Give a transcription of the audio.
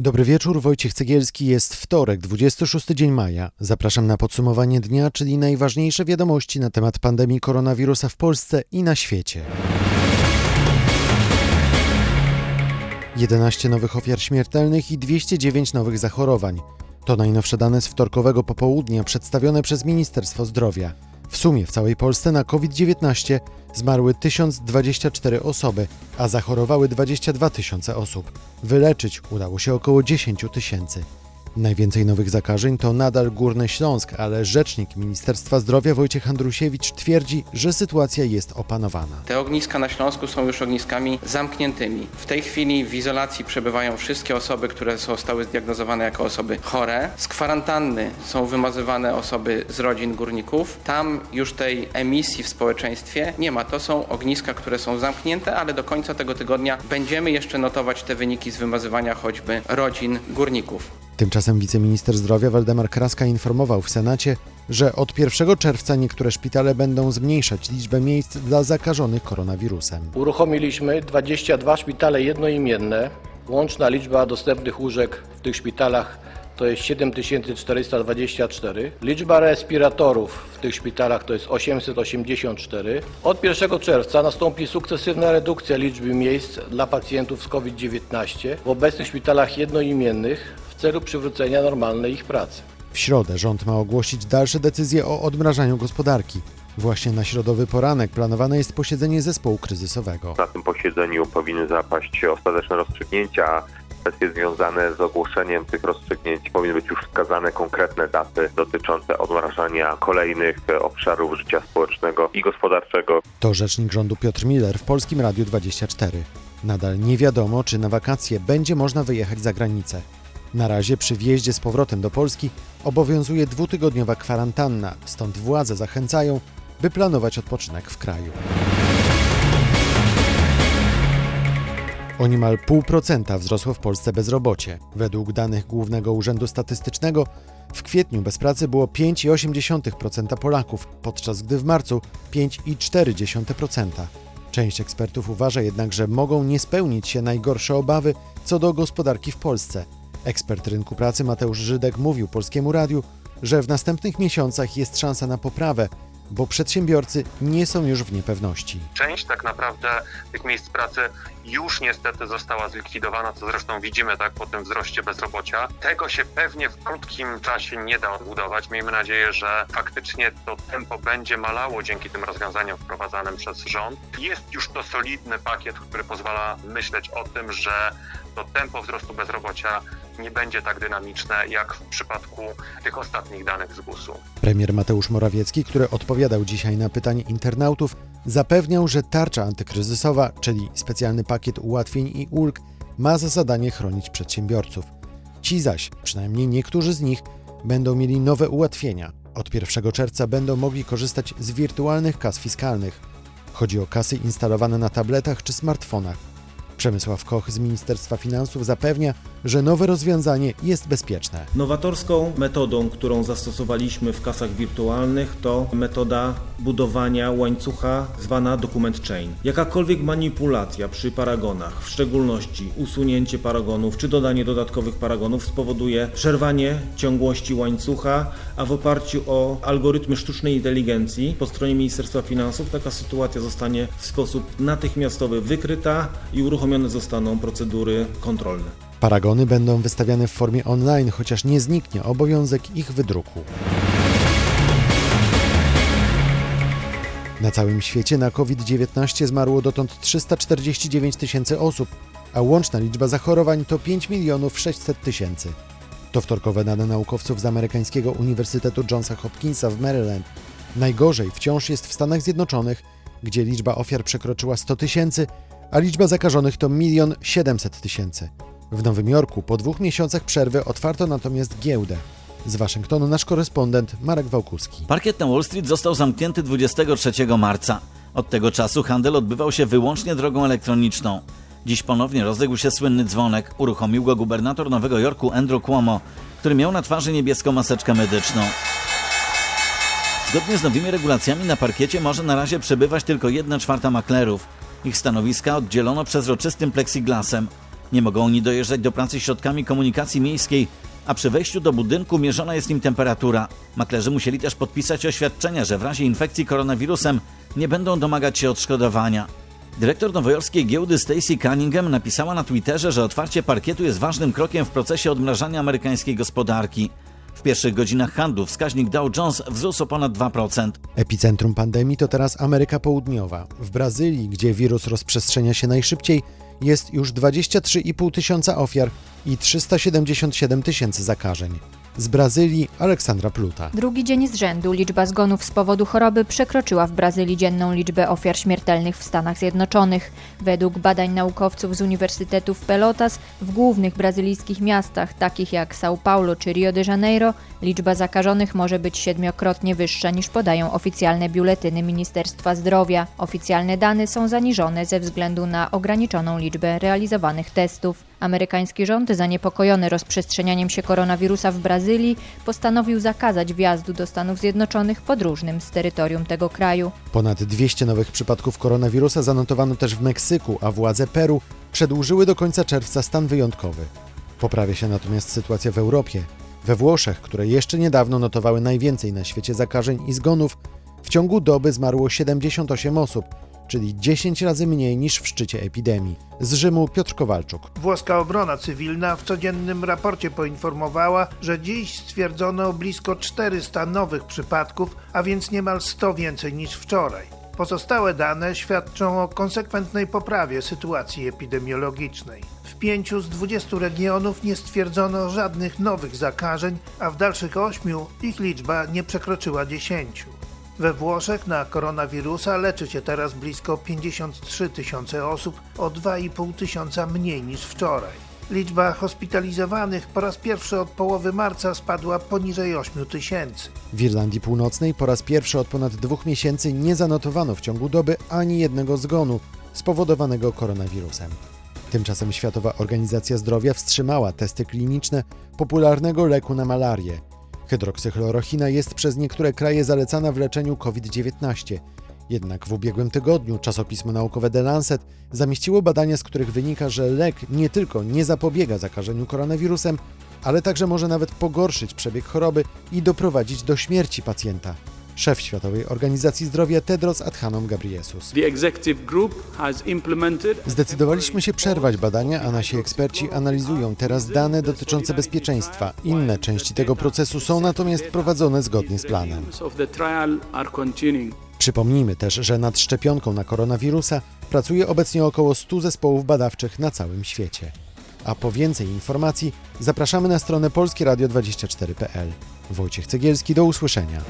Dobry wieczór, Wojciech Cegielski. Jest wtorek, 26 dzień maja. Zapraszam na podsumowanie dnia, czyli najważniejsze wiadomości na temat pandemii koronawirusa w Polsce i na świecie. 11 nowych ofiar śmiertelnych i 209 nowych zachorowań. To najnowsze dane z wtorkowego popołudnia przedstawione przez Ministerstwo Zdrowia. W sumie w całej Polsce na COVID-19 zmarły 1024 osoby, a zachorowały 22 tysiące osób. Wyleczyć udało się około 10 tysięcy. Najwięcej nowych zakażeń to nadal Górny Śląsk, ale rzecznik Ministerstwa Zdrowia Wojciech Andrusiewicz twierdzi, że sytuacja jest opanowana. Te ogniska na Śląsku są już ogniskami zamkniętymi. W tej chwili w izolacji przebywają wszystkie osoby, które zostały zdiagnozowane jako osoby chore. Z kwarantanny są wymazywane osoby z rodzin górników. Tam już tej emisji w społeczeństwie nie ma. To są ogniska, które są zamknięte, ale do końca tego tygodnia będziemy jeszcze notować te wyniki z wymazywania choćby rodzin górników. Tymczasem wiceminister zdrowia Waldemar Kraska informował w Senacie, że od 1 czerwca niektóre szpitale będą zmniejszać liczbę miejsc dla zakażonych koronawirusem. Uruchomiliśmy 22 szpitale jednoimienne. Łączna liczba dostępnych łóżek w tych szpitalach to jest 7424. Liczba respiratorów w tych szpitalach to jest 884. Od 1 czerwca nastąpi sukcesywna redukcja liczby miejsc dla pacjentów z COVID-19 w obecnych szpitalach jednoimiennych celu przywrócenia normalnej ich pracy. W środę rząd ma ogłosić dalsze decyzje o odmrażaniu gospodarki. Właśnie na środowy poranek planowane jest posiedzenie zespołu kryzysowego. Na tym posiedzeniu powinny zapaść ostateczne rozstrzygnięcia. Kwestie związane z ogłoszeniem tych rozstrzygnięć powinny być już wskazane konkretne daty dotyczące odmrażania kolejnych obszarów życia społecznego i gospodarczego. To rzecznik rządu Piotr Miller w Polskim Radiu 24. Nadal nie wiadomo, czy na wakacje będzie można wyjechać za granicę. Na razie przy wjeździe z powrotem do Polski obowiązuje dwutygodniowa kwarantanna, stąd władze zachęcają, by planować odpoczynek w kraju. O niemal 0,5% wzrosło w Polsce bezrobocie. Według danych Głównego Urzędu Statystycznego w kwietniu bez pracy było 5,8% Polaków, podczas gdy w marcu 5,4%. Część ekspertów uważa jednak, że mogą nie spełnić się najgorsze obawy co do gospodarki w Polsce. Ekspert rynku pracy Mateusz Żydek mówił Polskiemu Radiu, że w następnych miesiącach jest szansa na poprawę, bo przedsiębiorcy nie są już w niepewności. Część tak naprawdę tych miejsc pracy już niestety została zlikwidowana, co zresztą widzimy tak po tym wzroście bezrobocia. Tego się pewnie w krótkim czasie nie da odbudować. Miejmy nadzieję, że faktycznie to tempo będzie malało dzięki tym rozwiązaniom wprowadzanym przez rząd. Jest już to solidny pakiet, który pozwala myśleć o tym, że to tempo wzrostu bezrobocia nie będzie tak dynamiczne jak w przypadku tych ostatnich danych z GUS-u. Premier Mateusz Morawiecki, który odpowiadał dzisiaj na pytanie internautów, zapewniał, że tarcza antykryzysowa, czyli specjalny pakiet ułatwień i ulg, ma za zadanie chronić przedsiębiorców. Ci zaś, przynajmniej niektórzy z nich, będą mieli nowe ułatwienia. Od 1 czerwca będą mogli korzystać z wirtualnych kas fiskalnych. Chodzi o kasy instalowane na tabletach czy smartfonach. Przemysław Koch z Ministerstwa Finansów zapewnia, że nowe rozwiązanie jest bezpieczne. Nowatorską metodą, którą zastosowaliśmy w kasach wirtualnych, to metoda budowania łańcucha zwana document chain. Jakakolwiek manipulacja przy paragonach, w szczególności usunięcie paragonów czy dodanie dodatkowych paragonów spowoduje przerwanie ciągłości łańcucha, a w oparciu o algorytmy sztucznej inteligencji po stronie Ministerstwa Finansów taka sytuacja zostanie w sposób natychmiastowy wykryta i uruchomione zostaną procedury kontrolne. Paragony będą wystawiane w formie online, chociaż nie zniknie obowiązek ich wydruku. Na całym świecie na COVID-19 zmarło dotąd 349 tysięcy osób, a łączna liczba zachorowań to 5 milionów 600 tysięcy. To wtorkowe dane naukowców z amerykańskiego Uniwersytetu Johnsa Hopkinsa w Maryland. Najgorzej wciąż jest w Stanach Zjednoczonych, gdzie liczba ofiar przekroczyła 100 tysięcy, a liczba zakażonych to 1 700 tysięcy. W Nowym Jorku po dwóch miesiącach przerwy otwarto natomiast giełdę. Z Waszyngtonu nasz korespondent Marek Wałkuski. Parkiet na Wall Street został zamknięty 23 marca. Od tego czasu handel odbywał się wyłącznie drogą elektroniczną. Dziś ponownie rozległ się słynny dzwonek. Uruchomił go gubernator Nowego Jorku Andrew Cuomo, który miał na twarzy niebieską maseczkę medyczną. Zgodnie z nowymi regulacjami na parkiecie może na razie przebywać tylko 1 czwarta maklerów. Ich stanowiska oddzielono przezroczystym plexiglasem. Nie mogą oni dojeżdżać do pracy środkami komunikacji miejskiej, a przy wejściu do budynku mierzona jest im temperatura. Maklerzy musieli też podpisać oświadczenia, że w razie infekcji koronawirusem nie będą domagać się odszkodowania. Dyrektor nowojorskiej giełdy Stacy Cunningham napisała na Twitterze, że otwarcie parkietu jest ważnym krokiem w procesie odmrażania amerykańskiej gospodarki. W pierwszych godzinach handlu wskaźnik Dow Jones wzrósł o ponad 2%. Epicentrum pandemii to teraz Ameryka Południowa. W Brazylii, gdzie wirus rozprzestrzenia się najszybciej, jest już 23,5 tysiąca ofiar i 377 tysięcy zakażeń. Z Brazylii Aleksandra Pluta. Drugi dzień z rzędu liczba zgonów z powodu choroby przekroczyła w Brazylii dzienną liczbę ofiar śmiertelnych w Stanach Zjednoczonych. Według badań naukowców z Uniwersytetu w Pelotas w głównych brazylijskich miastach, takich jak São Paulo czy Rio de Janeiro, liczba zakażonych może być siedmiokrotnie wyższa niż podają oficjalne biuletyny Ministerstwa Zdrowia. Oficjalne dane są zaniżone ze względu na ograniczoną liczbę realizowanych testów. Amerykański rząd, zaniepokojony rozprzestrzenianiem się koronawirusa w Brazylii, postanowił zakazać wjazdu do Stanów Zjednoczonych podróżnym z terytorium tego kraju. Ponad 200 nowych przypadków koronawirusa zanotowano też w Meksyku, a władze Peru przedłużyły do końca czerwca stan wyjątkowy. Poprawia się natomiast sytuacja w Europie. We Włoszech, które jeszcze niedawno notowały najwięcej na świecie zakażeń i zgonów, w ciągu doby zmarło 78 osób, czyli 10 razy mniej niż w szczycie epidemii. Z Rzymu Piotr Kowalczuk. Włoska obrona cywilna w codziennym raporcie poinformowała, że dziś stwierdzono blisko 400 nowych przypadków, a więc niemal 100 więcej niż wczoraj. Pozostałe dane świadczą o konsekwentnej poprawie sytuacji epidemiologicznej. W pięciu z 20 regionów nie stwierdzono żadnych nowych zakażeń, a w dalszych ośmiu ich liczba nie przekroczyła 10. We Włoszech na koronawirusa leczy się teraz blisko 53 tysiące osób, o 2,5 tysiąca mniej niż wczoraj. Liczba hospitalizowanych po raz pierwszy od połowy marca spadła poniżej 8 tysięcy. W Irlandii Północnej po raz pierwszy od ponad dwóch miesięcy nie zanotowano w ciągu doby ani jednego zgonu spowodowanego koronawirusem. Tymczasem Światowa Organizacja Zdrowia wstrzymała testy kliniczne popularnego leku na malarię. Hydroksychlorochina jest przez niektóre kraje zalecana w leczeniu COVID-19. Jednak w ubiegłym tygodniu czasopismo naukowe The Lancet zamieściło badania, z których wynika, że lek nie tylko nie zapobiega zakażeniu koronawirusem, ale także może nawet pogorszyć przebieg choroby i doprowadzić do śmierci pacjenta. Szef Światowej Organizacji Zdrowia Tedros Adhanom Ghebreyesus. Zdecydowaliśmy się przerwać badania, a nasi eksperci analizują teraz dane dotyczące bezpieczeństwa. Inne części tego procesu są natomiast prowadzone zgodnie z planem. Przypomnijmy też, że nad szczepionką na koronawirusa pracuje obecnie około 100 zespołów badawczych na całym świecie. A po więcej informacji zapraszamy na stronę polskieradio24.pl. Wojciech Cegielski, do usłyszenia.